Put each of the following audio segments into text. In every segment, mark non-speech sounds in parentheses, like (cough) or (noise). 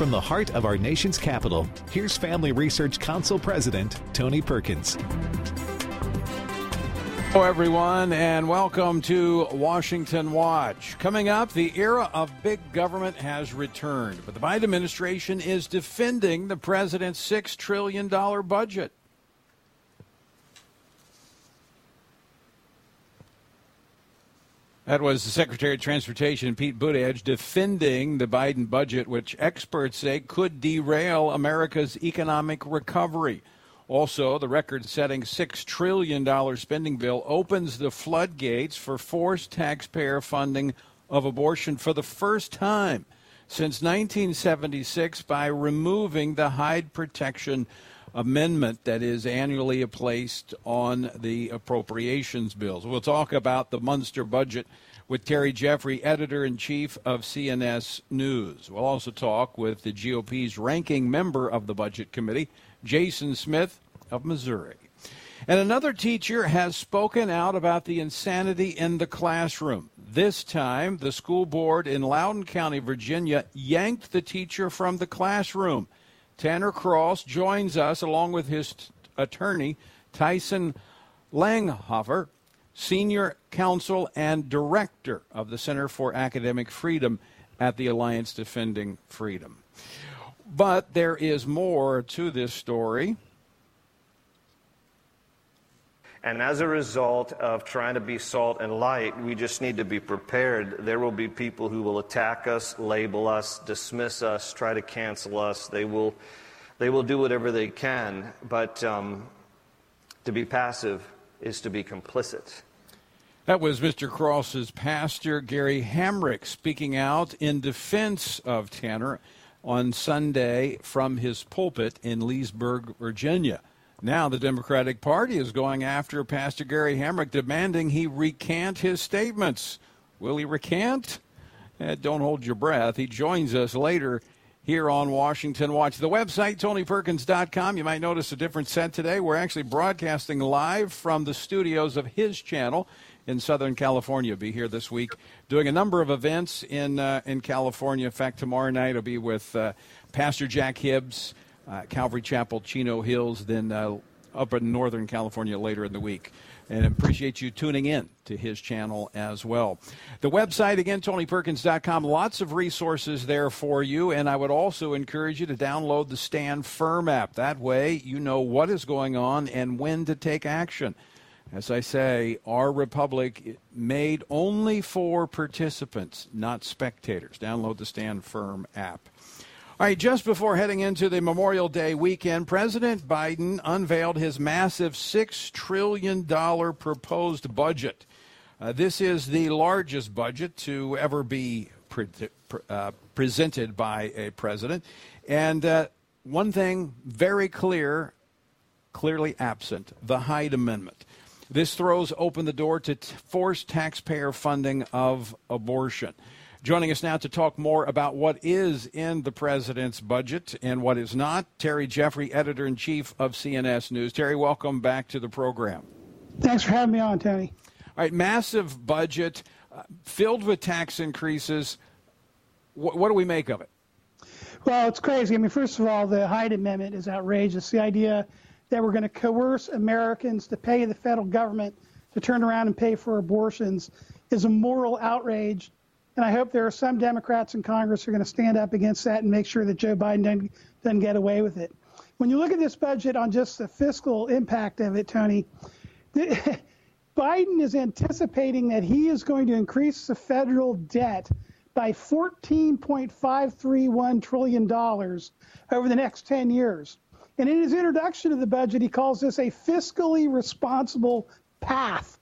From the heart of our nation's capital, here's Family Research Council President Tony Perkins. Hello, everyone, and welcome to Washington Watch. Coming up, the era of big government has returned, but the Biden administration is defending the president's $6 trillion budget. That was the Secretary of Transportation, Pete Buttigieg, defending the Biden budget, which experts say could derail America's economic recovery. Also, the record setting $6 trillion spending bill opens the floodgates for forced taxpayer funding of abortion for the first time since 1976 by removing the Hyde Protection Amendment that is annually placed on the appropriations bills. We'll talk about the Munster budget with Terry Jeffrey, editor in chief of CNS News. We'll also talk with the GOP's ranking member of the Budget Committee, Jason Smith of Missouri. And another teacher has spoken out about the insanity in the classroom. This time, the school board in Loudoun County, Virginia, yanked the teacher from the classroom. Tanner Cross joins us along with his t- attorney, Tyson Langhofer, senior counsel and director of the Center for Academic Freedom at the Alliance Defending Freedom. But there is more to this story. And as a result of trying to be salt and light, we just need to be prepared. There will be people who will attack us, label us, dismiss us, try to cancel us. They will, they will do whatever they can. But um, to be passive is to be complicit. That was Mr. Cross's pastor, Gary Hamrick, speaking out in defense of Tanner on Sunday from his pulpit in Leesburg, Virginia. Now the Democratic Party is going after Pastor Gary Hamrick, demanding he recant his statements. Will he recant? Eh, don't hold your breath. He joins us later here on Washington Watch. The website, TonyPerkins.com. You might notice a different set today. We're actually broadcasting live from the studios of his channel in Southern California. Be here this week doing a number of events in uh, in California. In fact, tomorrow night I'll be with uh, Pastor Jack Hibbs uh, Calvary Chapel, Chino Hills, then uh, up in Northern California later in the week. And appreciate you tuning in to his channel as well. The website, again, TonyPerkins.com. Lots of resources there for you. And I would also encourage you to download the Stand Firm app. That way, you know what is going on and when to take action. As I say, our republic made only for participants, not spectators. Download the Stand Firm app. All right, just before heading into the Memorial Day weekend, President Biden unveiled his massive $6 trillion proposed budget. Uh, this is the largest budget to ever be pre- uh, presented by a president. And uh, one thing very clear, clearly absent the Hyde Amendment. This throws open the door to t- forced taxpayer funding of abortion. Joining us now to talk more about what is in the president's budget and what is not, Terry Jeffrey, editor in chief of CNS News. Terry, welcome back to the program. Thanks for having me on, Tony. All right, massive budget uh, filled with tax increases. What, what do we make of it? Well, it's crazy. I mean, first of all, the Hyde Amendment is outrageous. The idea that we're going to coerce Americans to pay the federal government to turn around and pay for abortions is a moral outrage and I hope there are some Democrats in Congress who are going to stand up against that and make sure that Joe Biden doesn't, doesn't get away with it. When you look at this budget on just the fiscal impact of it, Tony, (laughs) Biden is anticipating that he is going to increase the federal debt by $14.531 trillion over the next 10 years. And in his introduction to the budget, he calls this a fiscally responsible path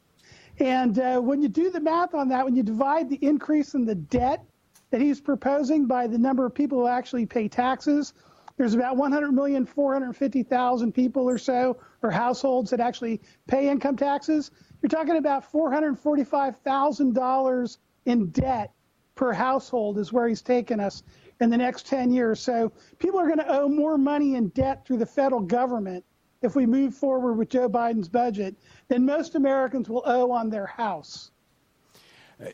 and uh, when you do the math on that, when you divide the increase in the debt that he's proposing by the number of people who actually pay taxes, there's about 100 million, 450,000 people or so, or households that actually pay income taxes. You're talking about $445,000 in debt per household is where he's taken us in the next 10 years. So people are going to owe more money in debt through the federal government if we move forward with Joe Biden's budget than most Americans will owe on their house.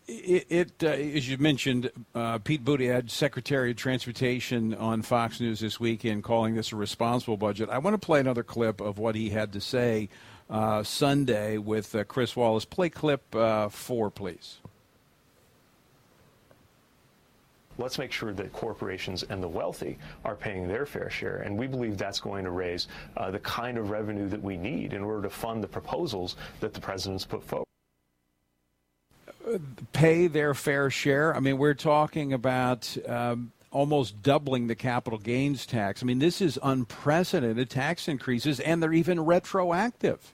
It, it uh, as you mentioned, uh, Pete Buttigieg, Secretary of Transportation, on Fox News this weekend, calling this a responsible budget. I want to play another clip of what he had to say uh, Sunday with uh, Chris Wallace. Play clip uh, four, please. Let's make sure that corporations and the wealthy are paying their fair share. And we believe that's going to raise uh, the kind of revenue that we need in order to fund the proposals that the president's put forward pay their fair share? I mean, we're talking about um, almost doubling the capital gains tax. I mean, this is unprecedented tax increases, and they're even retroactive.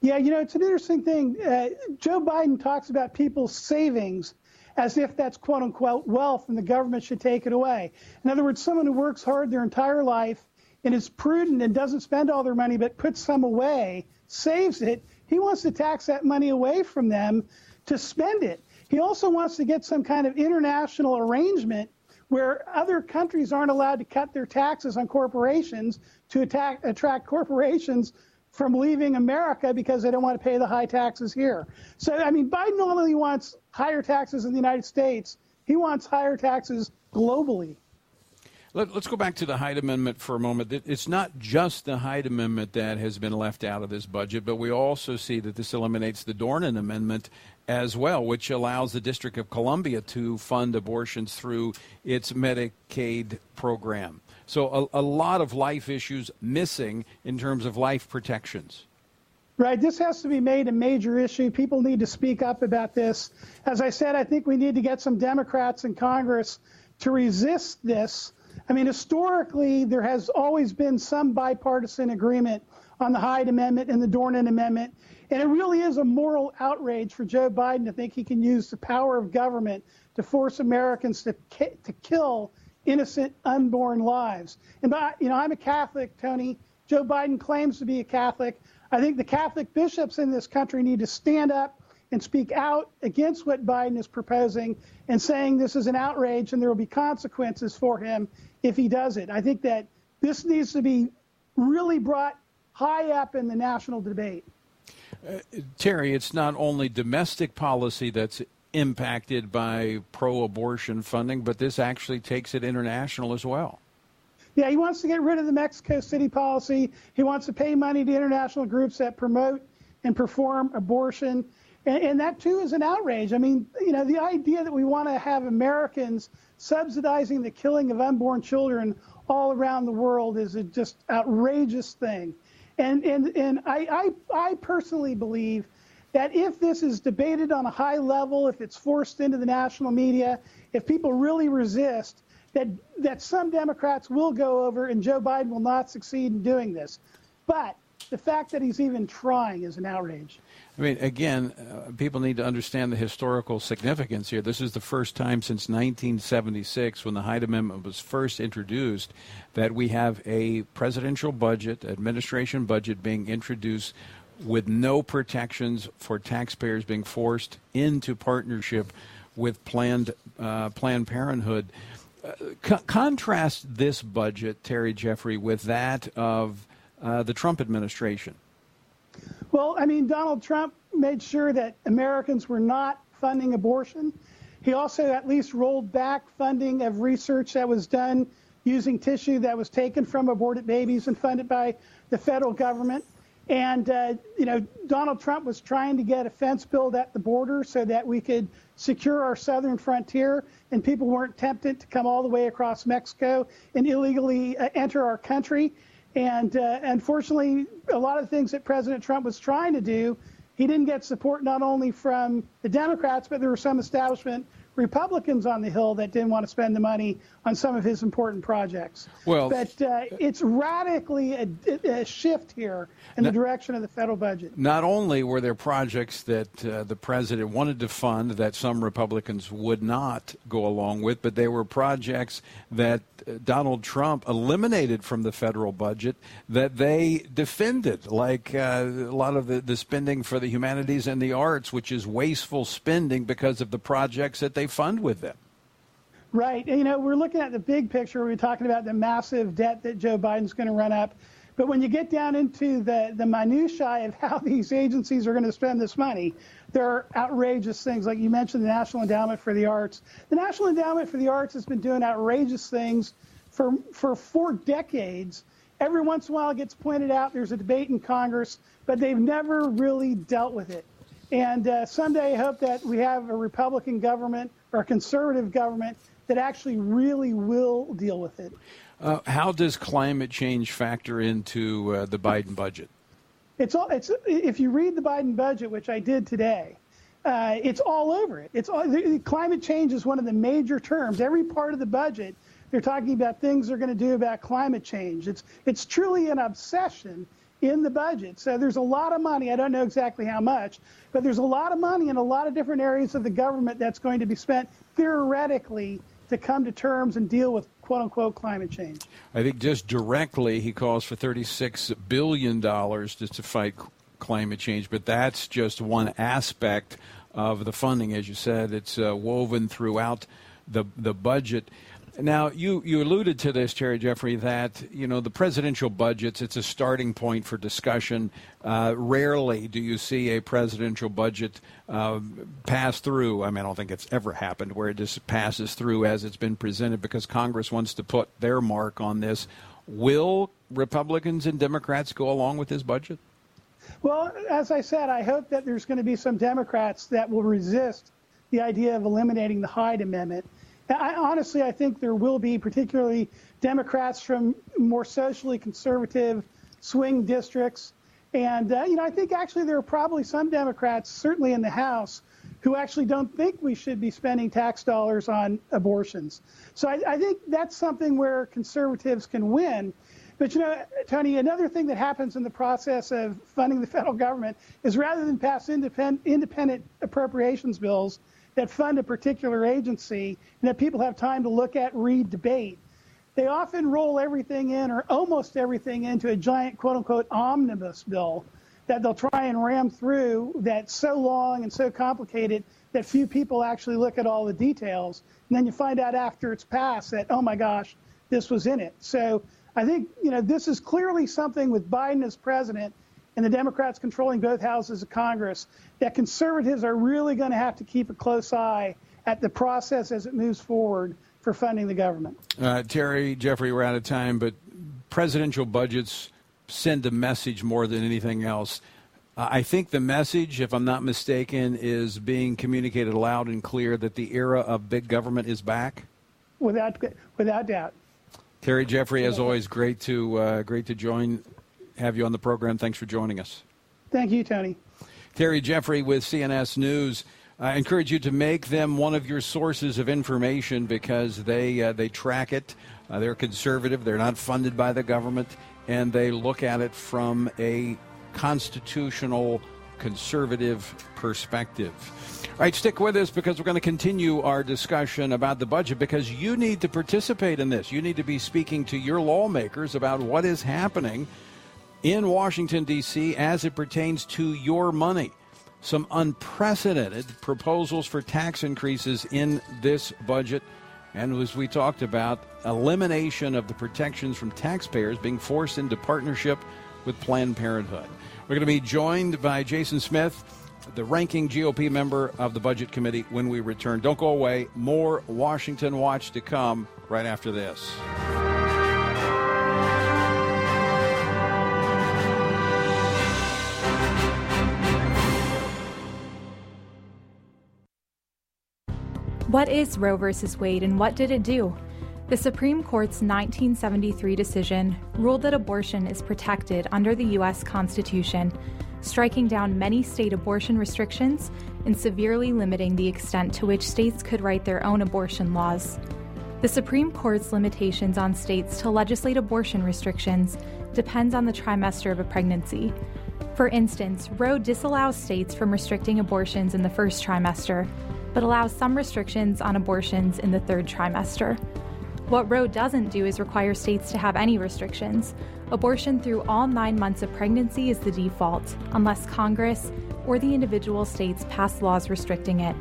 Yeah, you know, it's an interesting thing. Uh, Joe Biden talks about people's savings as if that's quote unquote wealth and the government should take it away. In other words, someone who works hard their entire life and is prudent and doesn't spend all their money but puts some away, saves it, he wants to tax that money away from them to spend it. He also wants to get some kind of international arrangement where other countries aren't allowed to cut their taxes on corporations to attack, attract corporations from leaving America because they don't want to pay the high taxes here. So, I mean, Biden not only wants higher taxes in the United States, he wants higher taxes globally. Let, us go back to the Hyde Amendment for a moment. It's not just the Hyde Amendment that has been left out of this budget, but we also see that this eliminates the Dornan Amendment as well, which allows the District of Columbia to fund abortions through its Medicaid program. So, a, a lot of life issues missing in terms of life protections. Right. This has to be made a major issue. People need to speak up about this. As I said, I think we need to get some Democrats in Congress to resist this. I mean, historically, there has always been some bipartisan agreement on the Hyde Amendment and the Dornan Amendment. And it really is a moral outrage for Joe Biden to think he can use the power of government to force Americans to, to kill innocent unborn lives. And by, you know, I'm a Catholic, Tony. Joe Biden claims to be a Catholic. I think the Catholic bishops in this country need to stand up and speak out against what Biden is proposing and saying this is an outrage and there will be consequences for him if he does it. I think that this needs to be really brought high up in the national debate. Uh, Terry, it's not only domestic policy that's impacted by pro abortion funding, but this actually takes it international as well. Yeah, he wants to get rid of the Mexico City policy. He wants to pay money to international groups that promote and perform abortion. And, and, that too is an outrage. I mean, you know, the idea that we want to have Americans subsidizing the killing of unborn children all around the world is a just outrageous thing. And, and, and I, I, I personally believe that if this is debated on a high level, if it's forced into the national media, if people really resist, that, that some Democrats will go over and Joe Biden will not succeed in doing this. But the fact that he's even trying is an outrage. I mean, again, uh, people need to understand the historical significance here. This is the first time since 1976, when the Hyde Amendment was first introduced, that we have a presidential budget, administration budget being introduced with no protections for taxpayers being forced into partnership with Planned uh, Planned Parenthood. Uh, co- contrast this budget, Terry Jeffrey, with that of uh, the Trump administration. Well, I mean, Donald Trump made sure that Americans were not funding abortion. He also at least rolled back funding of research that was done using tissue that was taken from aborted babies and funded by the federal government. And, uh, you know, Donald Trump was trying to get a fence built at the border so that we could secure our southern frontier and people weren't tempted to come all the way across Mexico and illegally uh, enter our country. And uh, unfortunately, a lot of the things that President Trump was trying to do, he didn't get support not only from the Democrats, but there were some establishment Republicans on the Hill that didn't want to spend the money on some of his important projects. Well, but uh, it's radically a, a, shift here in the direction of the federal budget. Not only were there projects that uh, the president wanted to fund that some Republicans would not go along with, but they were projects that uh, Donald Trump eliminated from the federal budget that they defended, like uh, a lot of the, the spending for the humanities and the arts, which is wasteful spending because of the projects that they fund with them. Right. You know, we're looking at the big picture. We're talking about the massive debt that Joe Biden's going to run up. But when you get down into the, the minutiae of how these agencies are going to spend this money, there are outrageous things. Like you mentioned, the National Endowment for the Arts. The National Endowment for the Arts has been doing outrageous things for, for four decades. Every once in a while it gets pointed out, there's a debate in Congress, but they've never really dealt with it. And uh, someday I hope that we have a Republican government or a conservative government that actually really will deal with it. Uh, how does climate change factor into uh, the Biden budget? It's all. It's if you read the Biden budget, which I did today, uh, it's all over it. It's all, the, climate change is one of the major terms. Every part of the budget, they're talking about things they're going to do about climate change. It's it's truly an obsession in the budget. So there's a lot of money. I don't know exactly how much, but there's a lot of money in a lot of different areas of the government that's going to be spent theoretically to come to terms and deal with quote unquote climate change. I think just directly he calls for $36 billion just to fight climate change, but that's just one aspect of the funding. As you said, it's uh, woven throughout the, the budget. Now, you, you alluded to this, Terry Jeffrey, that you know the presidential budgets. It's a starting point for discussion. Uh, rarely do you see a presidential budget uh, pass through. I mean, I don't think it's ever happened where it just passes through as it's been presented because Congress wants to put their mark on this. Will Republicans and Democrats go along with this budget? Well, as I said, I hope that there's going to be some Democrats that will resist the idea of eliminating the Hyde Amendment I, honestly, I think there will be, particularly Democrats from more socially conservative swing districts. And, uh, you know, I think actually there are probably some Democrats, certainly in the House, who actually don't think we should be spending tax dollars on abortions. So I, I think that's something where conservatives can win. But, you know, Tony, another thing that happens in the process of funding the federal government is rather than pass independent, independent appropriations bills, that fund a particular agency and that people have time to look at, read, debate. They often roll everything in or almost everything into a giant quote unquote omnibus bill that they'll try and ram through that's so long and so complicated that few people actually look at all the details. And then you find out after it's passed that, oh my gosh, this was in it. So I think, you know, this is clearly something with Biden as president and the Democrats controlling both houses of Congress, that conservatives are really going to have to keep a close eye at the process as it moves forward for funding the government. Uh, Terry, Jeffrey, we're out of time, but presidential budgets send a message more than anything else. Uh, I think the message, if I'm not mistaken, is being communicated loud and clear that the era of big government is back. Without, without doubt. Terry Jeffrey, as always, great to uh, great to join have you on the program. Thanks for joining us. Thank you, Tony. Terry Jeffrey with CNS News. I encourage you to make them one of your sources of information because they uh, they track it. Uh, they're conservative. They're not funded by the government, and they look at it from a constitutional conservative perspective. All right, stick with us because we're going to continue our discussion about the budget because you need to participate in this. You need to be speaking to your lawmakers about what is happening in Washington, D.C., as it pertains to your money. Some unprecedented proposals for tax increases in this budget. And as we talked about, elimination of the protections from taxpayers being forced into partnership with Planned Parenthood. We're going to be joined by Jason Smith, the ranking GOP member of the Budget Committee, when we return. Don't go away. More Washington Watch to come right after this. What is Roe v. Wade and what did it do? The Supreme Court's 1973 decision ruled that abortion is protected under the U.S. Constitution, striking down many state abortion restrictions and severely limiting the extent to which states could write their own abortion laws. The Supreme Court's limitations on states to legislate abortion restrictions depends on the trimester of a pregnancy. For instance, Roe disallows states from restricting abortions in the first trimester, but allows some restrictions on abortions in the third trimester. What Roe doesn't do is require states to have any restrictions. Abortion through all nine months of pregnancy is the default, unless Congress or the individual states pass laws restricting it.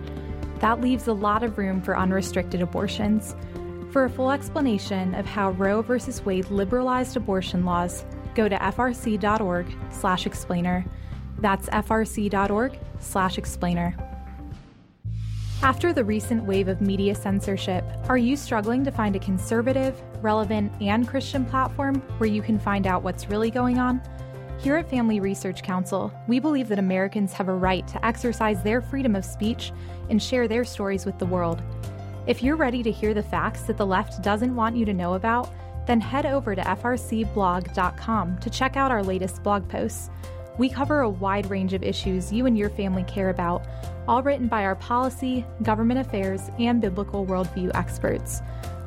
That leaves a lot of room for unrestricted abortions. For a full explanation of how Roe v. Wade liberalized abortion laws, go to frc.org/explainer. That's frc.org/explainer. After the recent wave of media censorship, are you struggling to find a conservative, relevant, and Christian platform where you can find out what's really going on? Here at Family Research Council, we believe that Americans have a right to exercise their freedom of speech and share their stories with the world. If you're ready to hear the facts that the left doesn't want you to know about, then head over to frcblog.com to check out our latest blog posts. We cover a wide range of issues you and your family care about, all written by our policy, government affairs, and biblical worldview experts.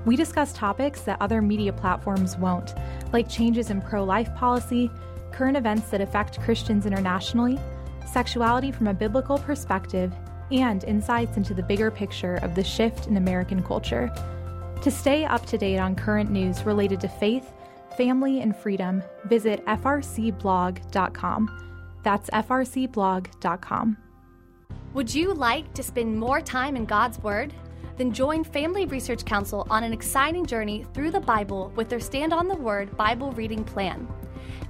We discuss topics that other media platforms won't, like changes in pro life policy, current events that affect Christians internationally, sexuality from a biblical perspective, and insights into the bigger picture of the shift in American culture. To stay up to date on current news related to faith, family, and freedom, visit frcblog.com. That's frcblog.com. Would you like to spend more time in God's Word? Then join Family Research Council on an exciting journey through the Bible with their Stand on the Word Bible reading plan.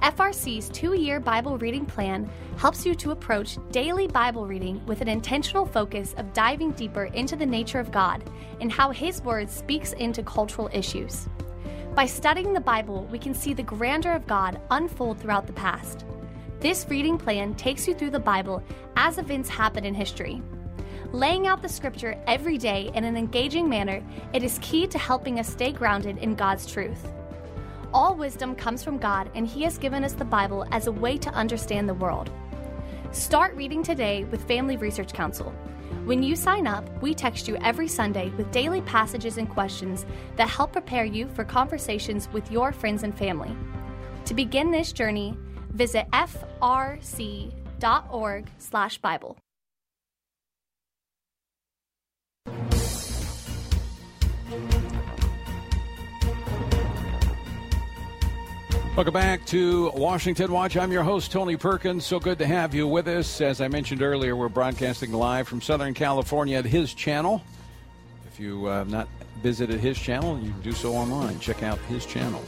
FRC's two year Bible reading plan helps you to approach daily Bible reading with an intentional focus of diving deeper into the nature of God and how His Word speaks into cultural issues. By studying the Bible, we can see the grandeur of God unfold throughout the past. This reading plan takes you through the Bible as events happen in history. Laying out the scripture every day in an engaging manner, it is key to helping us stay grounded in God's truth. All wisdom comes from God, and He has given us the Bible as a way to understand the world. Start reading today with Family Research Council. When you sign up, we text you every Sunday with daily passages and questions that help prepare you for conversations with your friends and family. To begin this journey, visit frc.org/bible. Welcome back to Washington Watch. I'm your host, Tony Perkins. So good to have you with us. As I mentioned earlier, we're broadcasting live from Southern California at his channel. If you uh, have not visited his channel, you can do so online. Check out his channel.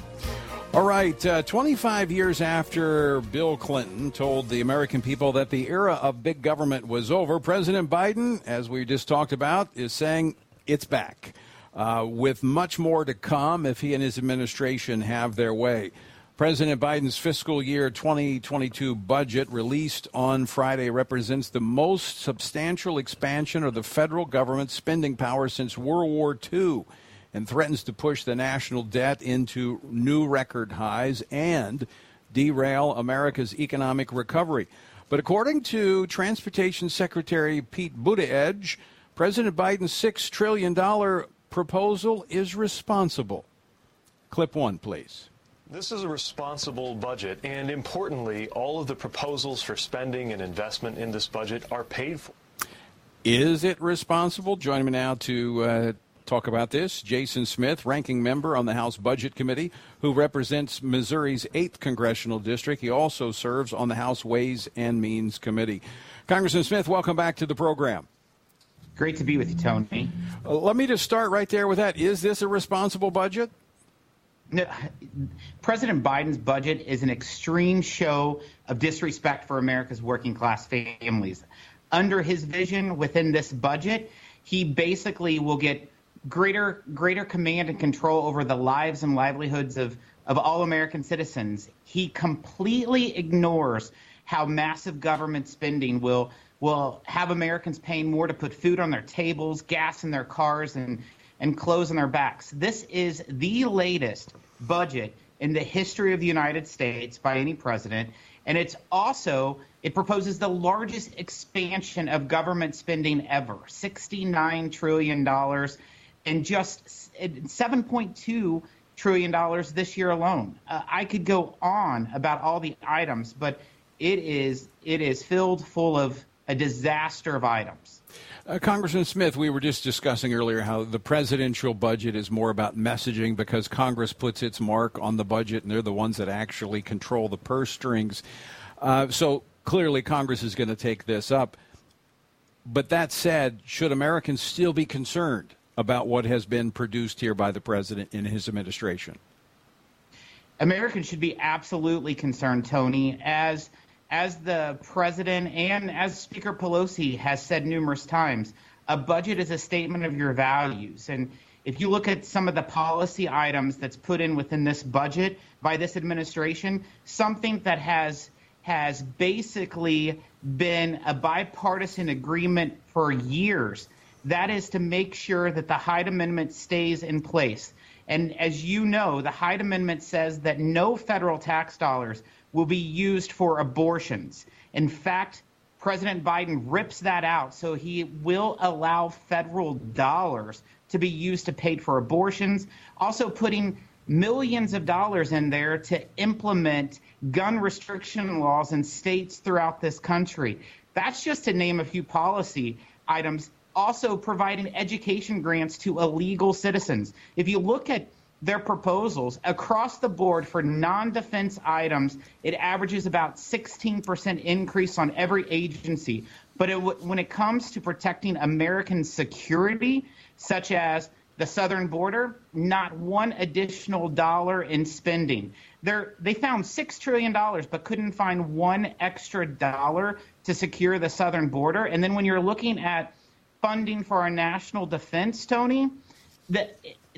All right, uh, 25 years after Bill Clinton told the American people that the era of big government was over, President Biden, as we just talked about, is saying it's back. Uh, with much more to come if he and his administration have their way. President Biden's fiscal year 2022 budget released on Friday represents the most substantial expansion of the federal government's spending power since World War II and threatens to push the national debt into new record highs and derail America's economic recovery. But according to Transportation Secretary Pete Buttigieg, President Biden's $6 trillion proposal is responsible. Clip one, please. This is a responsible budget, and importantly, all of the proposals for spending and investment in this budget are paid for. Is it responsible? Joining me now to uh, talk about this, Jason Smith, ranking member on the House Budget Committee, who represents Missouri's 8th Congressional District. He also serves on the House Ways and Means Committee. Congressman Smith, welcome back to the program. Great to be with you, Tony. Uh, let me just start right there with that. Is this a responsible budget? No, President Biden's budget is an extreme show of disrespect for America's working class families. Under his vision within this budget, he basically will get greater greater command and control over the lives and livelihoods of, of all American citizens. He completely ignores how massive government spending will will have Americans paying more to put food on their tables, gas in their cars, and and clothes on their backs. This is the latest budget in the history of the United States by any president. And it's also, it proposes the largest expansion of government spending ever $69 trillion and just $7.2 trillion this year alone. Uh, I could go on about all the items, but it is, it is filled full of a disaster of items. Uh, Congressman Smith, we were just discussing earlier how the presidential budget is more about messaging because Congress puts its mark on the budget and they're the ones that actually control the purse strings. Uh, so clearly, Congress is going to take this up. But that said, should Americans still be concerned about what has been produced here by the president in his administration? Americans should be absolutely concerned, Tony, as as the president and as Speaker Pelosi has said numerous times, a budget is a statement of your values. And if you look at some of the policy items that's put in within this budget by this administration, something that has has basically been a bipartisan agreement for years. That is to make sure that the Hyde Amendment stays in place. And as you know, the Hyde Amendment says that no federal tax dollars will be used for abortions. In fact, President Biden rips that out, so he will allow federal dollars to be used to pay for abortions, also putting millions of dollars in there to implement gun restriction laws in states throughout this country. That's just to name a few policy items. Also, providing education grants to illegal citizens. If you look at their proposals across the board for non-defense items, it averages about 16% increase on every agency. But it, when it comes to protecting American security, such as the southern border, not one additional dollar in spending. They're, they found $6 trillion, but couldn't find one extra dollar to secure the southern border. And then when you're looking at funding for our national defense, Tony, the,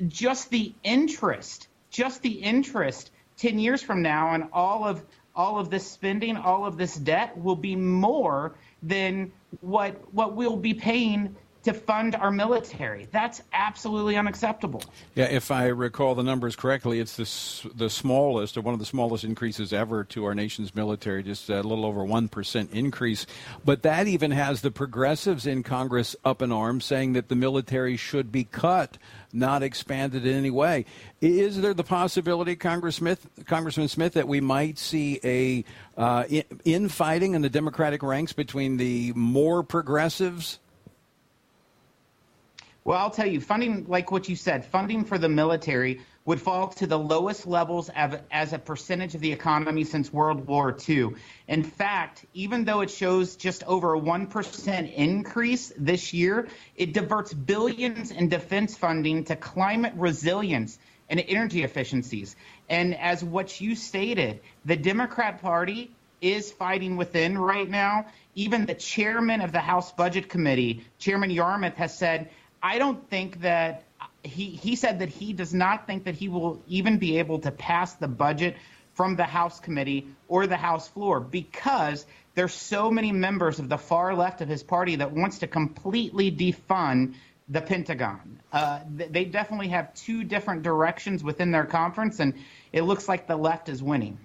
just the interest, just the interest 10 years from now on all of all of this spending, all of this debt will be more than what what we'll be paying to fund our military. That's absolutely unacceptable. Yeah, if I recall the numbers correctly, it's the, the smallest or one of the smallest increases ever to our nation's military, just a little over 1% increase. But that even has the progressives in Congress up in arms saying that the military should be cut, not expanded in any way. Is there the possibility, Congress Smith, Congressman Smith, that we might see a uh, infighting in the Democratic ranks between the more progressives well, I'll tell you, funding, like what you said, funding for the military would fall to the lowest levels as a percentage of the economy since World War II. In fact, even though it shows just over a 1% increase this year, it diverts billions in defense funding to climate resilience and energy efficiencies. And as what you stated, the Democrat Party is fighting within right now. Even the chairman of the House Budget Committee, Chairman Yarmuth, has said I don't think that he he said that he does not think that he will even be able to pass the budget from the House committee or the House floor because there's so many members of the far left of his party that wants to completely defund the Pentagon. Uh, they definitely have two different directions within their conference, and it looks like the left is winning.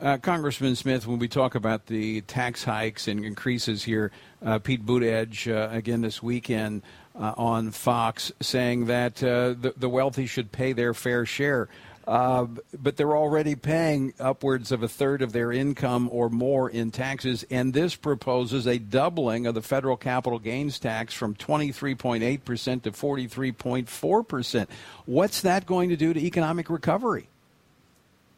Uh, Congressman Smith, when we talk about the tax hikes and increases here, uh, Pete Buttigieg uh, again this weekend uh, on Fox saying that uh, the, the, wealthy should pay their fair share. Uh, but they're already paying upwards of a third of their income or more in taxes, and this proposes a doubling of the federal capital gains tax from 23.8% to 43.4%. What's that going to do to economic recovery?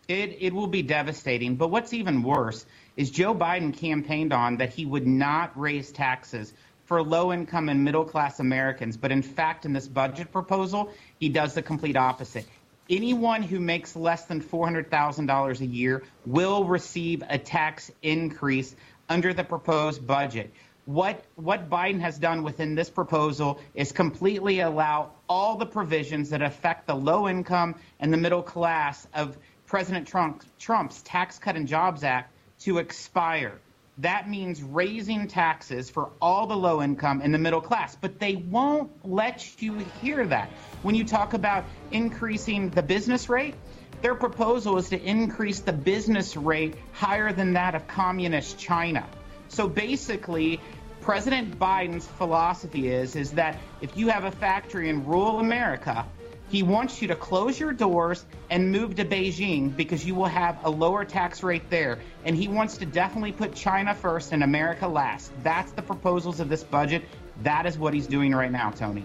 It, it will be devastating. But what's even worse is Joe Biden campaigned on that he would not raise taxes for low income and middle class Americans. But in fact, in this budget proposal, he does the complete opposite. Anyone who makes less than $400,000 a year will receive a tax increase under the proposed budget. What, what Biden has done within this proposal is completely allow all the provisions that affect the low income and the middle class of President Trump, Trump's Tax Cut and Jobs Act to expire that means raising taxes for all the low income and the middle class. But they won't let you hear that. When you talk about increasing the business rate, their proposal is to increase the business rate higher than that of communist China. So basically, President Biden's philosophy is is that if you have a factory in rural America he wants you to close your doors and move to Beijing because you will have a lower tax rate there. And he wants to definitely put China first and America last. That's the proposals of this budget. That is what he's doing right now, Tony.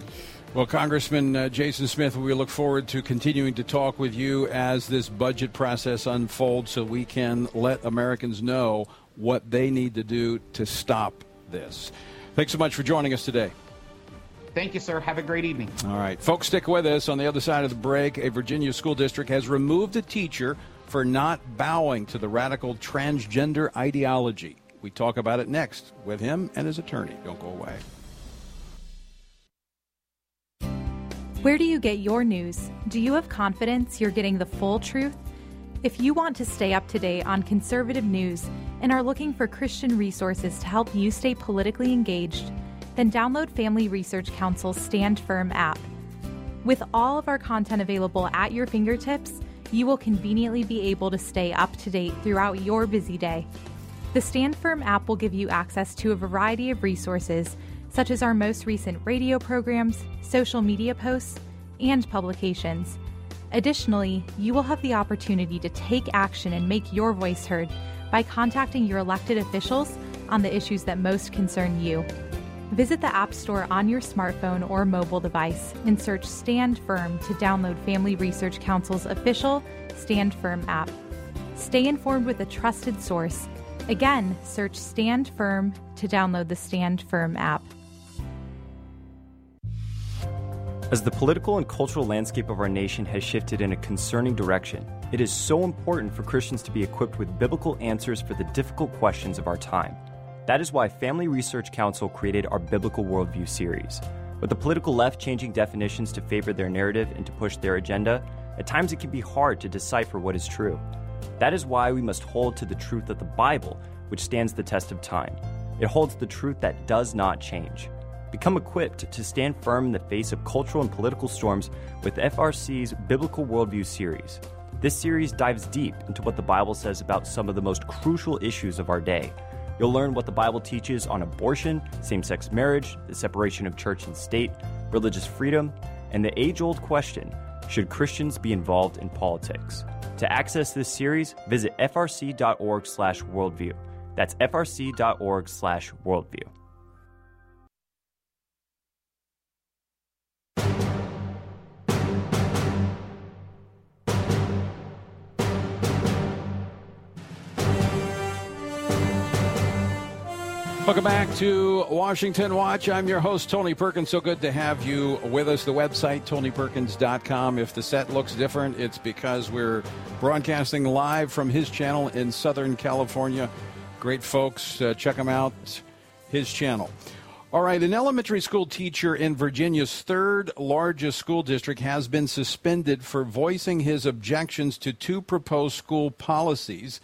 Well, Congressman uh, Jason Smith, we look forward to continuing to talk with you as this budget process unfolds so we can let Americans know what they need to do to stop this. Thanks so much for joining us today. Thank you, sir. Have a great evening. All right. Folks, stick with us. On the other side of the break, a Virginia school district has removed a teacher for not bowing to the radical transgender ideology. We talk about it next with him and his attorney. Don't go away. Where do you get your news? Do you have confidence you're getting the full truth? If you want to stay up to date on conservative news and are looking for Christian resources to help you stay politically engaged, then download Family Research Council's Stand Firm app. With all of our content available at your fingertips, you will conveniently be able to stay up to date throughout your busy day. The Stand Firm app will give you access to a variety of resources, such as our most recent radio programs, social media posts, and publications. Additionally, you will have the opportunity to take action and make your voice heard by contacting your elected officials on the issues that most concern you. Visit the App Store on your smartphone or mobile device and search Stand Firm to download Family Research Council's official Stand Firm app. Stay informed with a trusted source. Again, search Stand Firm to download the Stand Firm app. As the political and cultural landscape of our nation has shifted in a concerning direction, it is so important for Christians to be equipped with biblical answers for the difficult questions of our time. That is why Family Research Council created our Biblical Worldview series. With the political left changing definitions to favor their narrative and to push their agenda, at times it can be hard to decipher what is true. That is why we must hold to the truth of the Bible, which stands the test of time. It holds the truth that does not change. Become equipped to stand firm in the face of cultural and political storms with FRC's Biblical Worldview series. This series dives deep into what the Bible says about some of the most crucial issues of our day You'll learn what the Bible teaches on abortion, same sex marriage, the separation of church and state, religious freedom, and the age old question should Christians be involved in politics? To access this series, visit frc.org/worldview. That's frc.org/worldview. Welcome back to Washington Watch. I'm your host, Tony Perkins. So good to have you with us. The website, tonyperkins.com. If the set looks different, it's because we're broadcasting live from his channel in Southern California. Great folks. Uh, check him out, his channel. All right, an elementary school teacher in Virginia's third largest school district has been suspended for voicing his objections to two proposed school policies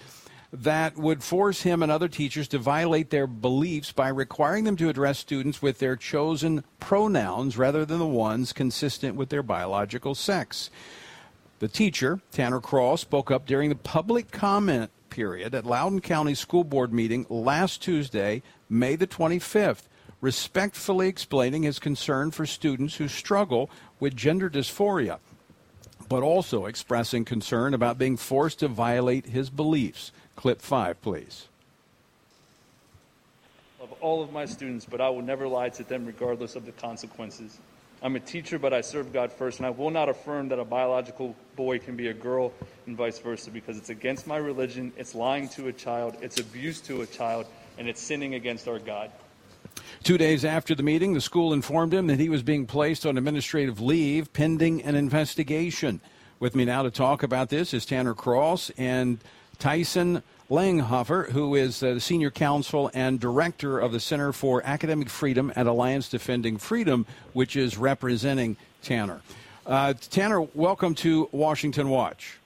that would force him and other teachers to violate their beliefs by requiring them to address students with their chosen pronouns rather than the ones consistent with their biological sex. The teacher, Tanner Cross, spoke up during the public comment period at Loudoun County School Board meeting last Tuesday, May the 25th, respectfully explaining his concern for students who struggle with gender dysphoria, but also expressing concern about being forced to violate his beliefs. Clip five, please. Of all of my students, but I will never lie to them regardless of the consequences. I'm a teacher, but I serve God first, and I will not affirm that a biological boy can be a girl and vice versa because it's against my religion, it's lying to a child, it's abuse to a child, and it's sinning against our God. Two days after the meeting, the school informed him that he was being placed on administrative leave pending an investigation. With me now to talk about this is Tanner Cross and Tyson Langhofer, who is uh, the senior counsel and director of the Center for Academic Freedom at Alliance Defending Freedom, which is representing Tanner. Uh, Tanner, welcome to Washington Watch.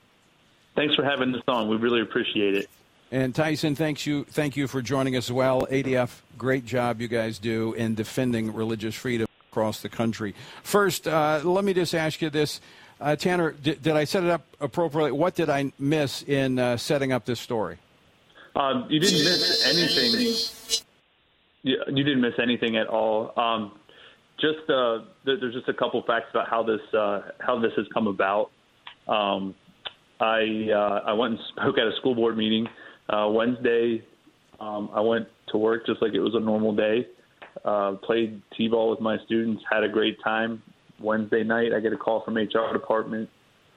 Thanks for having us on. We really appreciate it. And Tyson, thanks you, thank you for joining us as well. ADF, great job you guys do in defending religious freedom across the country. First, uh, let me just ask you this. Uh, Tanner, did, did, I set it up appropriately? What did I miss in uh, setting up this story? Um, you didn't miss anything. You, you, didn't miss anything at all. Um, just uh, there's just a couple facts about how this uh, how this has come about. Um, I uh, I went and spoke at a school board meeting uh, Wednesday. Um, I went to work just like it was a normal day. played t-ball with my students, had a great time. Wednesday night, I get a call from HR department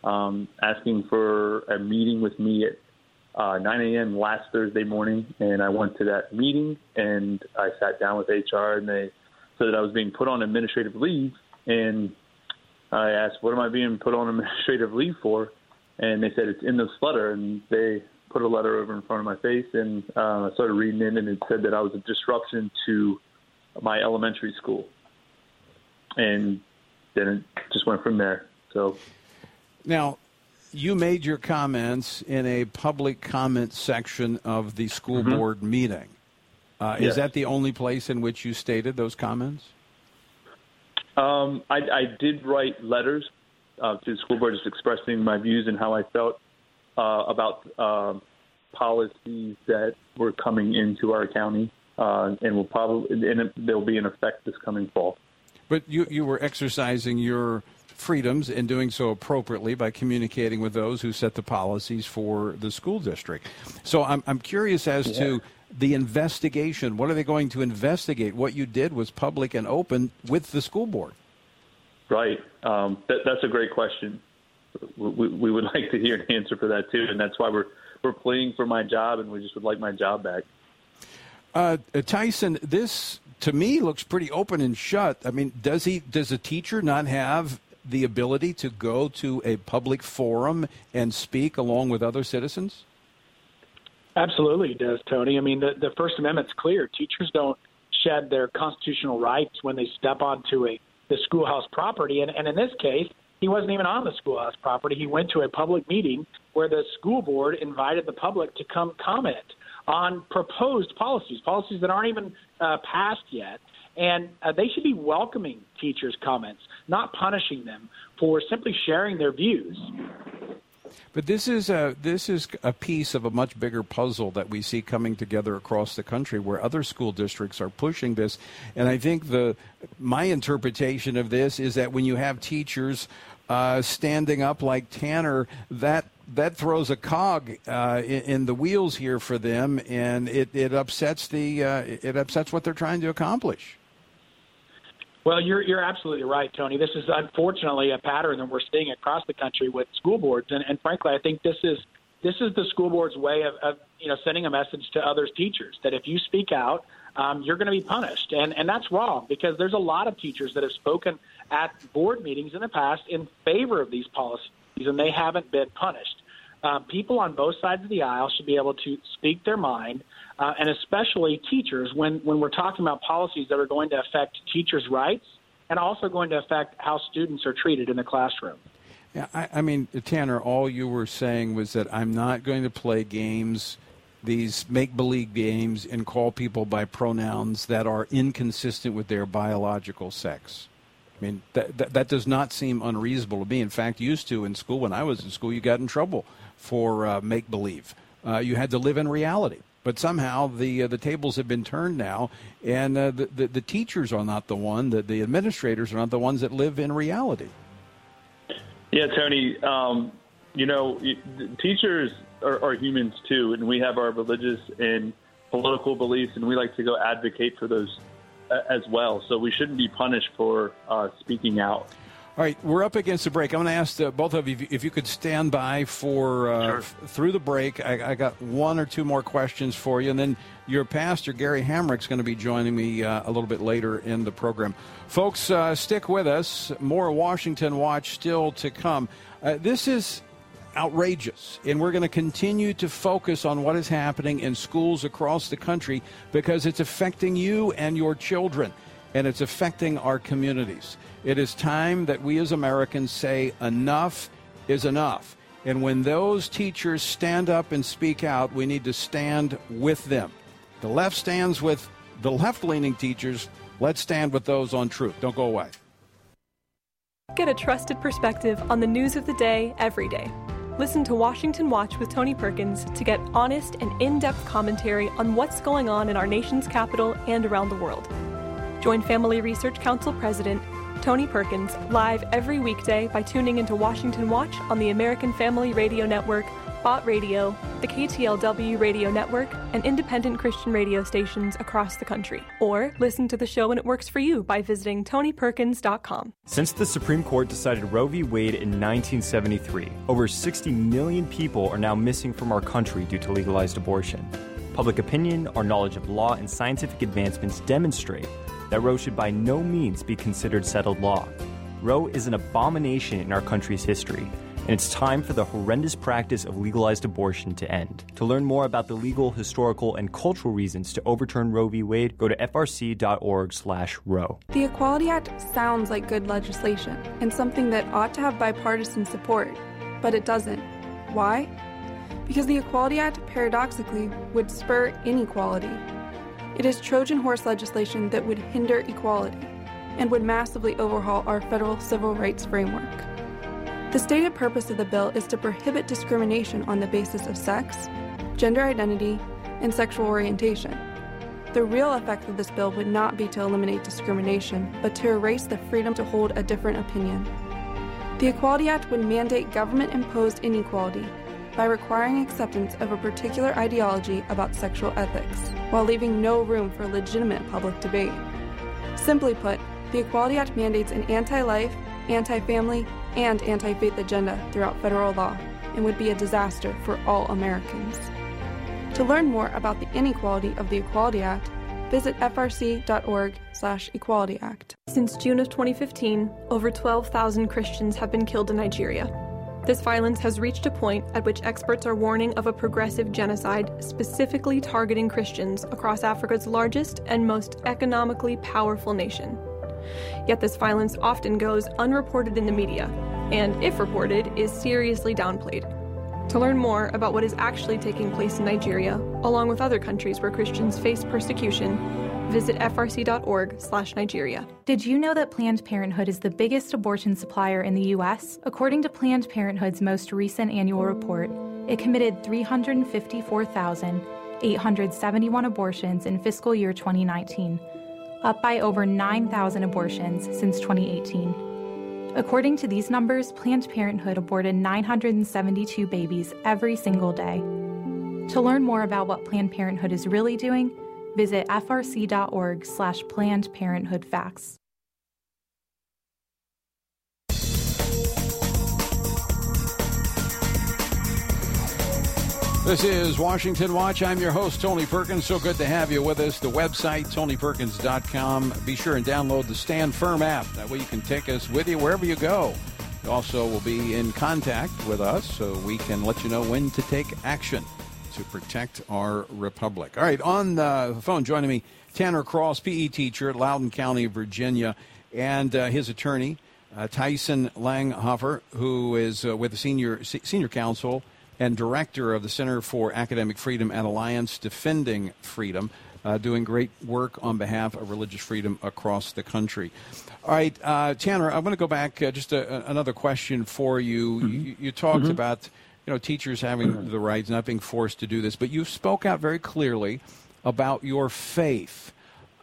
um, asking for a meeting with me at uh, 9 a.m. last Thursday morning, and I went to that meeting and I sat down with HR, and they said that I was being put on administrative leave, and I asked, "What am I being put on administrative leave for?" and they said it's in this letter, and they put a letter over in front of my face, and uh, I started reading it, and it said that I was a disruption to my elementary school, and then it just went from there. So now. You made your comments in a public comment section of the school Mhm. board meeting. Uh, Yes. Is that the only place in which you stated those comments? Um, I, I did write letters uh, to the school board just expressing my views and how I felt uh, about um policies that were coming into our county uh, and will probably and it- they'll be in effect this coming fall. But you, you were exercising your freedoms and doing so appropriately by communicating with those who set the policies for the school district. So I'm, I'm curious as to the investigation. What are they going to investigate? What you did was public and open with the school board. Right. Um, that, that's a great question. We, we would (laughs) like to hear an answer for that too, and that's why we're we're pleading for my job, and we just would like my job back. Uh, Tyson, this to me looks pretty open and shut. I mean, does he? Does a teacher not have the ability to go to a public forum and speak along with other citizens? Absolutely, does Tony. I mean, the, the First Amendment's clear. Teachers don't shed their constitutional rights when they step onto a the schoolhouse property. And, and in this case, he wasn't even on the schoolhouse property. He went to a public meeting where the school board invited the public to come comment on proposed policies, policies that aren't even uh, passed yet. And uh, they should be welcoming teachers' comments, not punishing them for simply sharing their views. But this is a this is a piece of a much bigger puzzle that we see coming together across the country, where other school districts are pushing this. And I think the my interpretation of this is that when you have teachers uh, standing up like Tanner, that that throws a cog uh, in, in the wheels here for them, and it, it upsets the uh, it upsets what they're trying to accomplish. Well, you're you're absolutely right, Tony. This is unfortunately a pattern that we're seeing across the country with school boards, and, and frankly, I think this is this is the school board's way of, of you know sending a message to other teachers that if you speak out, um, you're going to be punished, and and that's wrong because there's a lot of teachers that have spoken at board meetings in the past in favor of these policies, and they haven't been punished. Um, people on both sides of the aisle should be able to speak their mind, uh, and especially teachers when, when we're talking about policies that are going to affect teachers' rights and also going to affect how students are treated in the classroom. Yeah, I, I mean, Tanner, all you were saying was that I'm not going to play games, these make believe games, and call people by pronouns that are inconsistent with their biological sex. I mean, that, that, that does not seem unreasonable to me. In fact, used to in school, when I was in school, you got in trouble for uh, make believe. Uh, you had to live in reality. But somehow the uh, the tables have been turned now, and uh, the, the the teachers are not the one, the, the administrators are not the ones that live in reality. Yeah, Tony. Um, you know, teachers are, are humans too, and we have our religious and political beliefs, and we like to go advocate for those as well. So we shouldn't be punished for uh, speaking out. All right, we're up against the break. I'm going to ask uh, both of you if you- if you could stand by for uh, f- through the break. I, I got one or two more questions for you, and then your pastor Gary Hamrick's going to be joining me uh, a little bit later in the program. Folks, uh, stick with us. More Washington Watch still to come. Uh, this is outrageous. And we're going to continue to focus on what is happening in schools across the country because it's affecting you and your children, and it's affecting our communities. It is time that we as Americans say enough is enough. And when those teachers stand up and speak out, we need to stand with them. The left stands with the left leaning teachers. Let's stand with those on truth. Don't go away. Get a trusted perspective on the news of the day every day. Listen to Washington Watch with Tony Perkins to get honest and in depth commentary on what's going on in our nation's capital and around the world. Join Family Research Council President Tony Perkins live every weekday by tuning into Washington Watch on the American Family Radio Network, Bott Radio, the KTLW Radio Network, and independent Christian radio stations across the country. Or listen to the show when it works for you by visiting TonyPerkins.com. Since the Supreme Court decided Roe v. Wade in 1973, over 60 million people are now missing from our country due to legalized abortion. Public opinion, our knowledge of law, and scientific advancements demonstrate that Roe should by no means be considered settled law. Roe is an abomination in our country's history, and it's time for the horrendous practice of legalized abortion to end. To learn more about the legal, historical, and cultural reasons to overturn Roe v. Wade, go to frc.org/roe. The Equality Act sounds like good legislation and something that ought to have bipartisan support, but it doesn't. Why? Because the Equality Act paradoxically would spur inequality. It is Trojan horse legislation that would hinder equality and would massively overhaul our federal civil rights framework. The stated purpose of the bill is to prohibit discrimination on the basis of sex, gender identity, and sexual orientation. The real effect of this bill would not be to eliminate discrimination, but to erase the freedom to hold a different opinion. The Equality Act would mandate government imposed inequality by requiring acceptance of a particular ideology about sexual ethics, while leaving no room for legitimate public debate. Simply put, the Equality Act mandates an anti life, anti family, and anti faith agenda throughout federal law and would be a disaster for all Americans. To learn more about the inequality of the Equality Act, visit frc.org/equality act. Since June of 2015, over 12,000 Christians have been killed in Nigeria. This violence has reached a point at which experts are warning of a progressive genocide specifically targeting Christians across Africa's largest and most economically powerful nation. Yet this violence often goes unreported in the media, and if reported, is seriously downplayed. To learn more about what is actually taking place in Nigeria, along with other countries where Christians face persecution, visit frc.org/nigeria. Did you know that Planned Parenthood is the biggest abortion supplier in the US? According to Planned Parenthood's most recent annual report, it committed 354,871 abortions in fiscal year 2019 up by over 9,000 abortions since 2018. According to these numbers, Planned Parenthood aborted 972 babies every single day. To learn more about what Planned Parenthood is really doing, visit frc.org slash Planned Parenthood Facts. This is Washington Watch. I'm your host, Tony Perkins. So good to have you with us. The website, tonyperkins.com. Be sure and download the Stand Firm app. That way you can take us with you wherever you go. You also will be in contact with us so we can let you know when to take action to protect our republic. All right, on the phone joining me, Tanner Cross, PE teacher at Loudoun County, Virginia, and uh, his attorney, uh, Tyson Langhofer, who is uh, with the senior senior counsel and director of the Center for Academic Freedom at Alliance Defending Freedom, uh, doing great work on behalf of religious freedom across the country. All right, uh, Tanner, I want to go back uh, just a, another question for you. Mm-hmm. You, you, talked mm-hmm. about you know teachers having the rights, not being forced to do this, but you spoke out very clearly about your faith.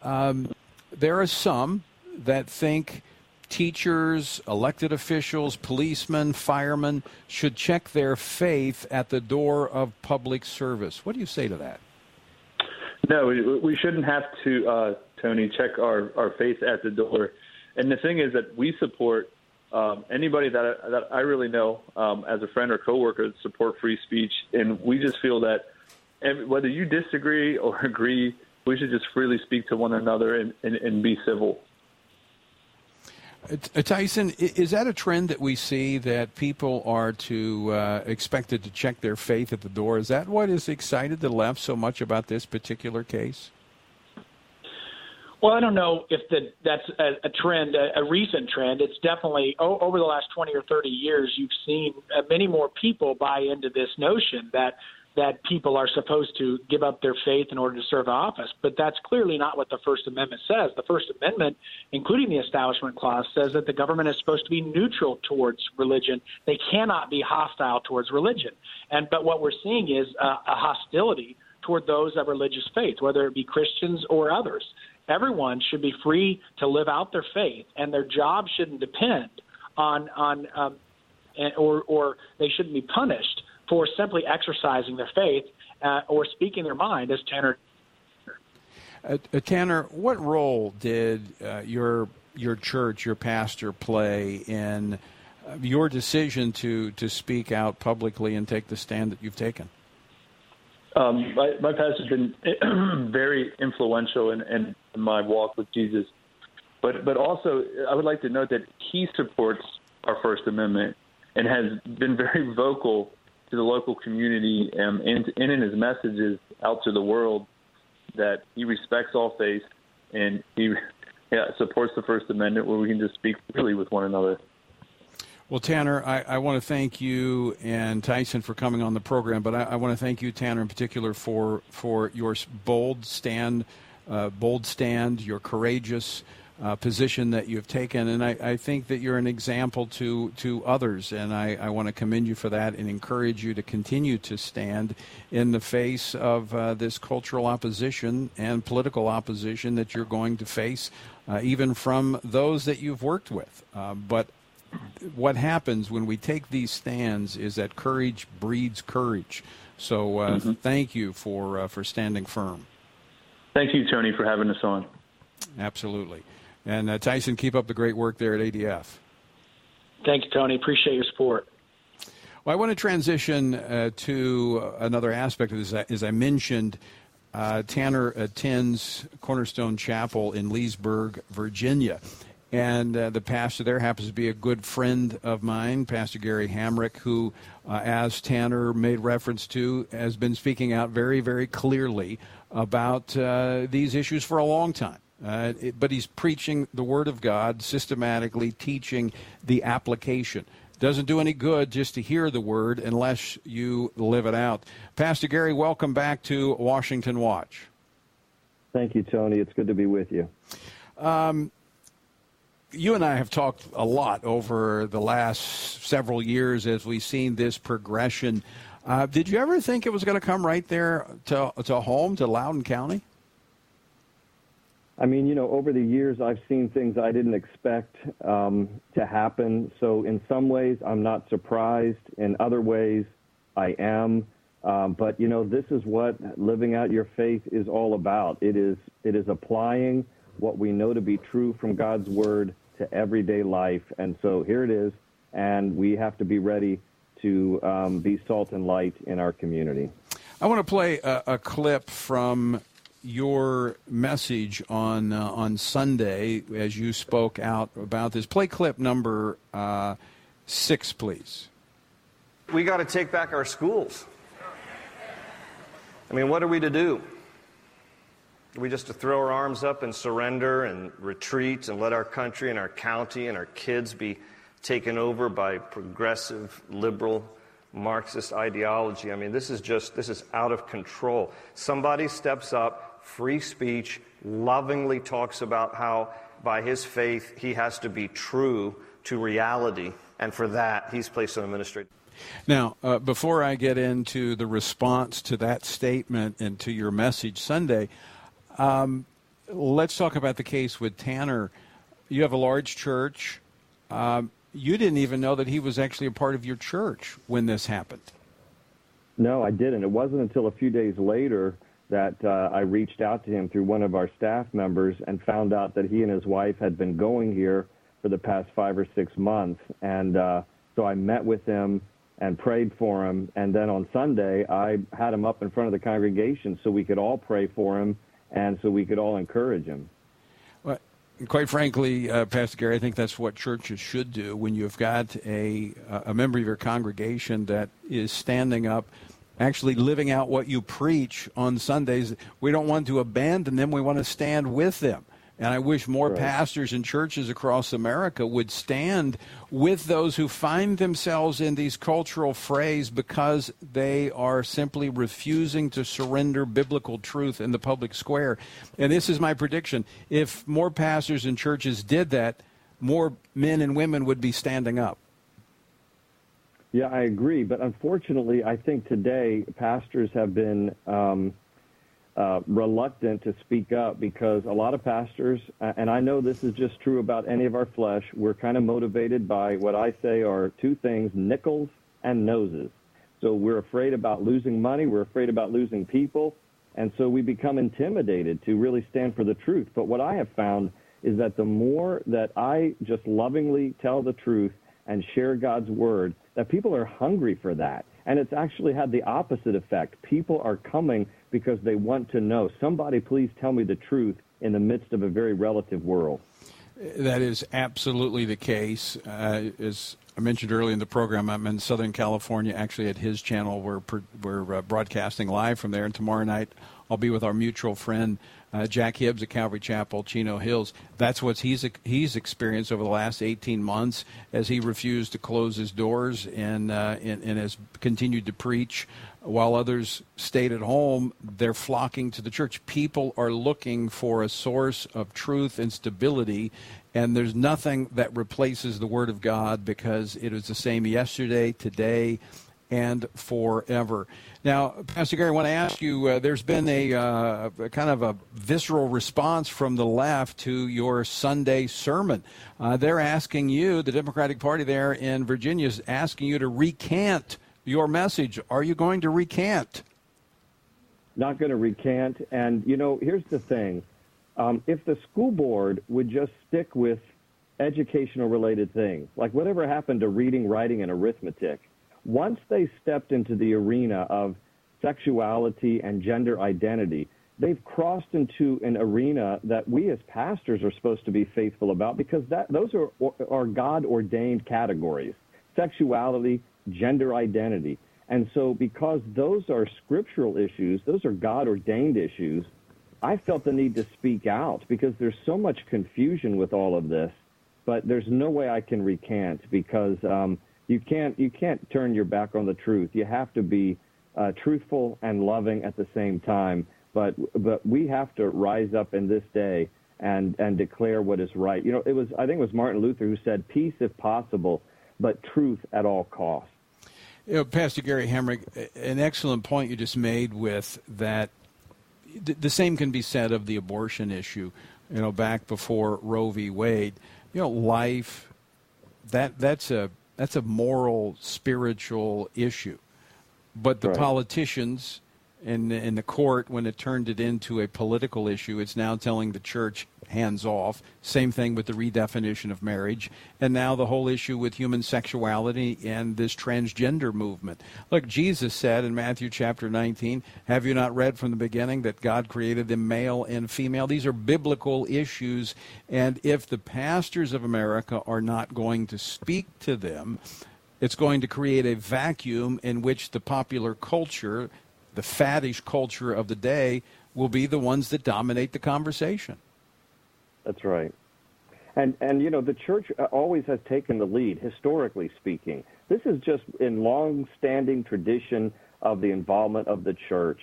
Um, there are some that think teachers, elected officials, policemen, firemen should check their faith at the door of public service. What do you say to that? No, we shouldn't have to, uh, Tony, check our, our faith at the door. And the thing is that we support um, anybody that I, that I really know um, as a friend or coworker that support free speech, and we just feel that every, whether you disagree or (laughs) agree, we should just freely speak to one another and, and, and be civil. Uh, Tyson, is that a trend that we see that people are to uh, expected to check their faith at the door? Is that what has excited the left so much about this particular case? Well, I don't know if the, that's a, a trend, a, a, recent trend. It's definitely over the last 20 or 30 years, you've seen uh, many more people buy into this notion that that people are supposed to give up their faith in order to serve office. But that's clearly not what the First Amendment says. The First Amendment, including the Establishment Clause, says that the government is supposed to be neutral towards religion. They cannot be hostile towards religion. And but what we're seeing is a, a hostility toward those of religious faith, whether it be Christians or others. Everyone should be free to live out their faith, and their job shouldn't depend on on um, and, or or they shouldn't be punished for simply exercising their faith uh, or speaking their mind, as Tanner. Uh, uh, Tanner, what role did uh, your your church, your pastor, play in uh, your decision to to speak out publicly and take the stand that you've taken? Um, my, my pastor's been (clears throat) very influential in, in my walk with Jesus, but but also I would like to note that he supports our First Amendment and has been very vocal to the local community um, and, and in his messages out to the world that he respects all faiths and he (laughs) yeah, supports the First Amendment where we can just speak freely with one another. Well, Tanner, I, I, want to thank you and Tyson for coming on the program, but I, I want to thank you, Tanner, in particular, for for your bold stand, uh, bold stand, your courageous uh, position that you've taken, and I, I, think that you're an example to to others, and I, I, want to commend you for that and encourage you to continue to stand in the face of uh, this cultural opposition and political opposition that you're going to face, uh, even from those that you've worked with. Uh, but what happens when we take these stands is that courage breeds courage. So uh, mm-hmm. thank you for uh, for standing firm. Thank you, Tony, for having us on. Absolutely. And uh, Tyson, keep up the great work there at ADF. Thank you, Tony. Appreciate your support. Well, I want to transition uh, to another aspect of this. As I mentioned, uh, Tanner attends Cornerstone Chapel in Leesburg, Virginia. And uh, the pastor there happens to be a good friend of mine, Pastor Gary Hamrick, who, uh, as Tanner made reference to, has been speaking out very, very clearly about uh, these issues for a long time. Uh, it, but he's preaching the Word of God systematically, teaching the application. Doesn't do any good just to hear the Word unless you live it out. Pastor Gary, welcome back to Washington Watch. Thank you, Tony. It's good to be with you. Um, you and I have talked a lot over the last several years as we've seen this progression. Uh, did you ever think it was going to come right there to, to home, to Loudoun County? I mean, you know, over the years, I've seen things I didn't expect um, to happen. So, in some ways, I'm not surprised. In other ways, I am. Um, but you know, this is what living out your faith is all about. It is it is applying what we know to be true from God's word to everyday life. And so here it is, and we have to be ready to um, be salt and light in our community. I want to play a, a clip from your message on uh, on Sunday as you spoke out about this. Play clip number uh, six, please. We got to take back our schools. I mean, what are we to do? Are we just to throw our arms up and surrender and retreat and let our country and our county and our kids be taken over by progressive, liberal, Marxist ideology? I mean, this is just, this is out of control. Somebody steps up free speech, lovingly talks about how, by his faith, he has to be true to reality. And for that, he's placed on ministry. Now, uh, before I get into the response to that statement and to your message Sunday, um, let's talk about the case with Tanner. You have a large church. Um, you didn't even know that he was actually a part of your church when this happened. No, I didn't. It wasn't until a few days later that uh, I reached out to him through one of our staff members and found out that he and his wife had been going here for the past five or six months. And uh, so I met with him and prayed for him. And then on Sunday, I had him up in front of the congregation so we could all pray for him and so we could all encourage him. Well, quite frankly, uh, Pastor Gary, I think that's what churches should do when you've got a, a member of your congregation that is standing up actually living out what you preach on Sundays. We don't want to abandon them, we want to stand with them. And I wish more right. pastors and churches across America would stand with those who find themselves in these cultural frays because they are simply refusing to surrender biblical truth in the public square. And this is my prediction. If more pastors and churches did that, more men and women would be standing up. Yeah, I agree. But unfortunately, I think today pastors have been um, uh, reluctant to speak up because a lot of pastors, and I know this is just true about any of our flesh, we're kind of motivated by what I say are two things nickels and noses. So we're afraid about losing money, we're afraid about losing people, and so we become intimidated to really stand for the truth. But what I have found is that the more that I just lovingly tell the truth and share God's word, that people are hungry for that. And it's actually had the opposite effect. People are coming because they want to know. Somebody, please tell me the truth in the midst of a very relative world. That is absolutely the case. Uh, as I mentioned earlier in the program, I'm in Southern California, actually at his channel. We're, we're uh, broadcasting live from there. And tomorrow night, I'll be with our mutual friend, uh, Jack Hibbs at Calvary Chapel, Chino Hills. That's what he's, he's experienced over the last 18 months as he refused to close his doors and, uh, and, and has continued to preach while others stayed at home, they're flocking to the church. People are looking for a source of truth and stability, and there's nothing that replaces the Word of God because it is the same yesterday, today, and forever. Now, Pastor Gary, I want to ask you uh, there's been a, uh, a, kind of a visceral response from the left to your Sunday sermon. Uh, they're asking you, the Democratic Party there in Virginia is asking you to recant your message. Are you going to recant? Not going to recant. And, you know, here's the thing um, if the school board would just stick with educational related things, like whatever happened to reading, writing, and arithmetic, once they stepped into the arena of sexuality and gender identity, they've crossed into an arena that we as pastors are supposed to be faithful about because that those are are God ordained categories. Sexuality, gender identity. And so, because those are scriptural issues, those are God ordained issues, I felt the need to speak out because there's so much confusion with all of this. But there's no way I can recant because um, you can't you can't turn your back on the truth. You have to be uh, truthful and loving at the same time. But but we have to rise up in this day and and declare what is right. You know, it was I think it was Martin Luther who said, "Peace if possible, but truth at all costs." You know, Pastor Gary Hamrick, an excellent point you just made with that. The same can be said of the abortion issue. You know, back before Roe v. Wade, you know, life that that's a that's a moral, spiritual issue. But the right. politicians in in the court, when it turned it into a political issue, it's now telling the church hands off. Same thing with the redefinition of marriage. And now the whole issue with human sexuality and this transgender movement. Look, Jesus said in Matthew chapter 19, Have you not read from the beginning that God created them male and female? These are biblical issues. And if the pastors of America are not going to speak to them, it's going to create a vacuum in which the popular culture, the faddish culture of the day, will be the ones that dominate the conversation. That's right. And and you know the church uh, always has taken the lead historically speaking. This is just in long-standing tradition of the involvement of the church.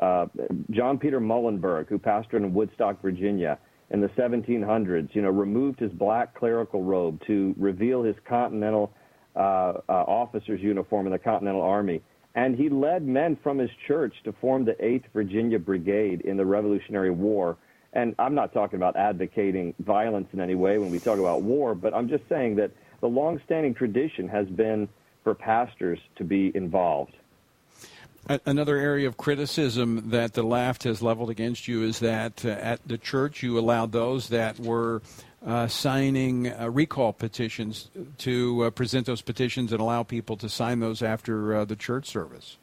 Uh, John Peter Muhlenberg, who pastored in Woodstock, Virginia, in the 1700s, you know, removed his black clerical robe to reveal his Continental uh, uh, officer's uniform in the Continental Army, and he led men from his church to form the 8th Virginia Brigade in the Revolutionary War and I'm not talking about advocating violence in any way when we talk about war, but I'm just saying that the longstanding tradition has been for pastors to be involved. Another area of criticism that the left has leveled against you is that uh, at the church you allowed those that were uh, signing uh, recall petitions to uh, present those petitions and allow people to sign those after uh, the church service.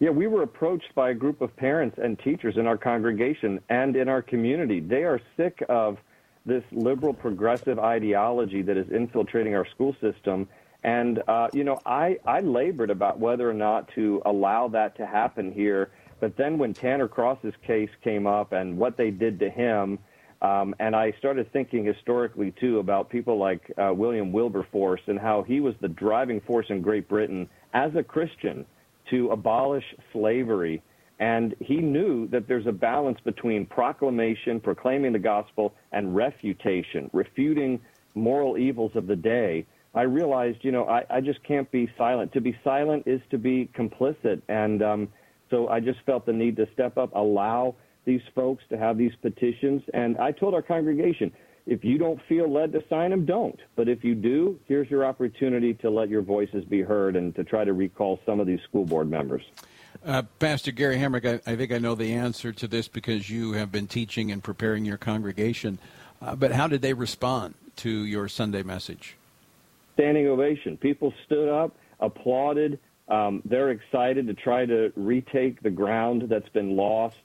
Yeah, we were approached by a group of parents and teachers in our congregation and in our community. They are sick of this liberal progressive ideology that is infiltrating our school system. And, uh, you know, I, I labored about whether or not to allow that to happen here. But then when Tanner Cross's case came up and what they did to him, um, and I started thinking historically, too, about people like uh, William Wilberforce and how he was the driving force in Great Britain as a Christian to abolish slavery. And he knew that there's a balance between proclamation, proclaiming the gospel, and refutation, refuting moral evils of the day. I realized, you know, I, I just can't be silent. To be silent is to be complicit. And um, so I just felt the need to step up, allow these folks to have these petitions. And I told our congregation, if you don't feel led to sign them, don't. But if you do, here's your opportunity to let your voices be heard and to try to recall some of these school board members. Uh, Pastor Gary Hamrick, I, I, think I know the answer to this because you have been teaching and preparing your congregation. Uh, but how did they respond to your Sunday message? Standing ovation. People stood up, applauded. Um, they're excited to try to retake the ground that's been lost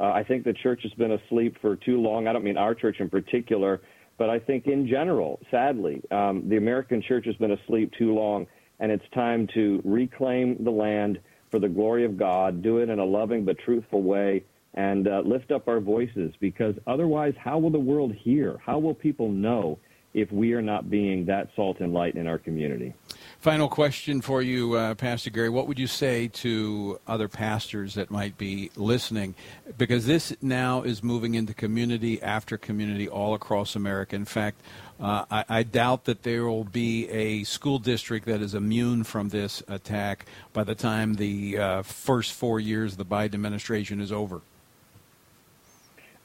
uh, I think the church has been asleep for too long. I don't mean our church in particular, but I think in general, sadly, um, the American church has been asleep too long, and it's time to reclaim the land for the glory of God, do it in a loving but truthful way, and uh, lift up our voices because otherwise, how will the world hear? How will people know if we are not being that salt and light in our community? Final question for you, uh, Pastor Gary. What would you say to other pastors that might be listening? Because this now is moving into community after community all across America. In fact, uh, I, I, doubt that there will be a school district that is immune from this attack by the time the uh, first four years of the Biden administration is over.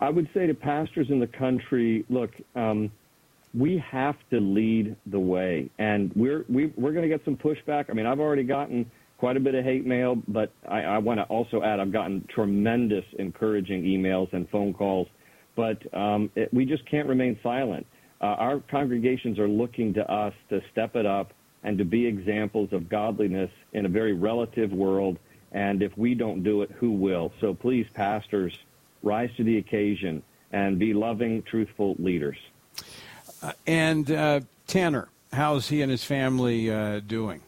I would say to pastors in the country, look, um, we have to lead the way, and we're we, we're going to get some pushback. I mean, I've already gotten quite a bit of hate mail, but I, I want to also add I've gotten tremendous encouraging emails and phone calls. But um, it, we just can't remain silent. Uh, our congregations are looking to us to step it up and to be examples of godliness in a very relative world. And if we don't do it, who will? So please, pastors, rise to the occasion and be loving, truthful leaders. Uh, and uh, Tanner, how's he and his family uh, doing?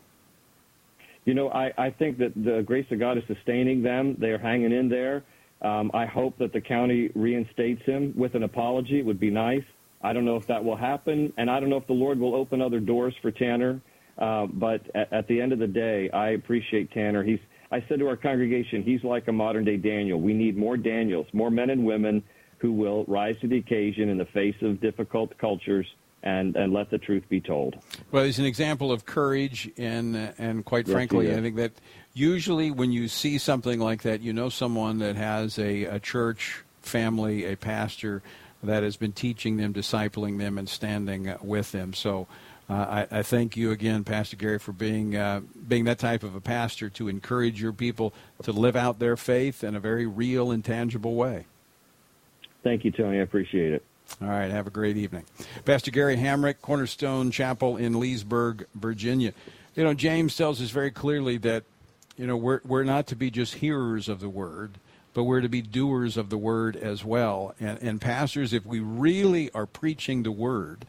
You know, I, I think that the grace of God is sustaining them. They are hanging in there. Um, I hope that the county reinstates him with an apology. It would be nice. I don't know if that will happen, and I don't know if the Lord will open other doors for Tanner. Uh, but at, at the end of the day, I appreciate Tanner. He's I said to our congregation, he's like a modern day Daniel. We need more Daniels, more men and women who will rise to the occasion in the face of difficult cultures and, and let the truth be told. Well, he's an example of courage, and, and quite yes, frankly, I think that usually when you see something like that, you know someone that has a, a church family, a pastor that has been teaching them, discipling them, and standing with them. So uh, I, I, thank you again, Pastor Gary, for being uh, being that type of a pastor to encourage your people to live out their faith in a very real and tangible way. Thank you, Tony. I appreciate it. All right. Have a great evening, Pastor Gary Hamrick, Cornerstone Chapel in Leesburg, Virginia. You know, James tells us very clearly that you know we're we're not to be just hearers of the word, but we're to be doers of the word as well. And, and pastors, if we really are preaching the word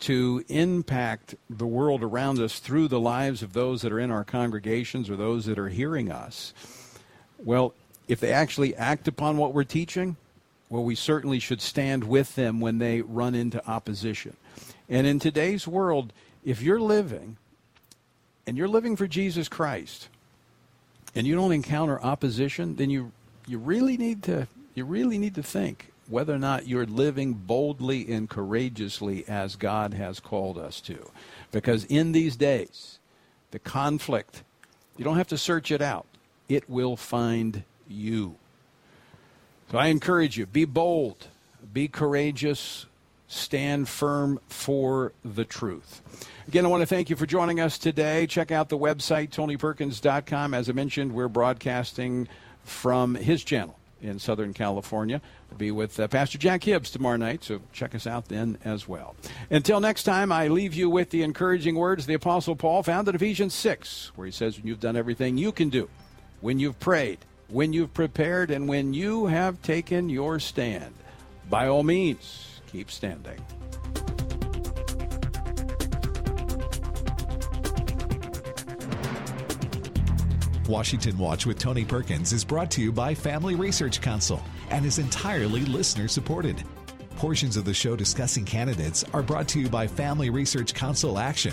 to impact the world around us through the lives of those that are in our congregations or those that are hearing us, well, if they actually act upon what we're teaching, well, we certainly should stand with them when they run into opposition. And in today's world, if you're living and you're living for Jesus Christ and you don't encounter opposition, then you you really need to you really need to think whether or not you're living boldly and courageously as God has called us to. Because in these days, the conflict, you don't have to search it out, it will find you. So I encourage you be bold, be courageous, stand firm for the truth. Again, I want to thank you for joining us today. Check out the website, tonyperkins.com. As I mentioned, we're broadcasting from his channel in Southern California. We'll be with uh, Pastor Jack Hibbs tomorrow night, so check us out then as well. Until next time, I leave you with the encouraging words the Apostle Paul found in Ephesians 6, where he says, When you've done everything you can do, when you've prayed, when you've prepared, and when you have taken your stand, by all means, keep standing. Washington Watch with Tony Perkins is brought to you by Family Research Council and is entirely listener supported. Portions of the show discussing candidates are brought to you by Family Research Council Action.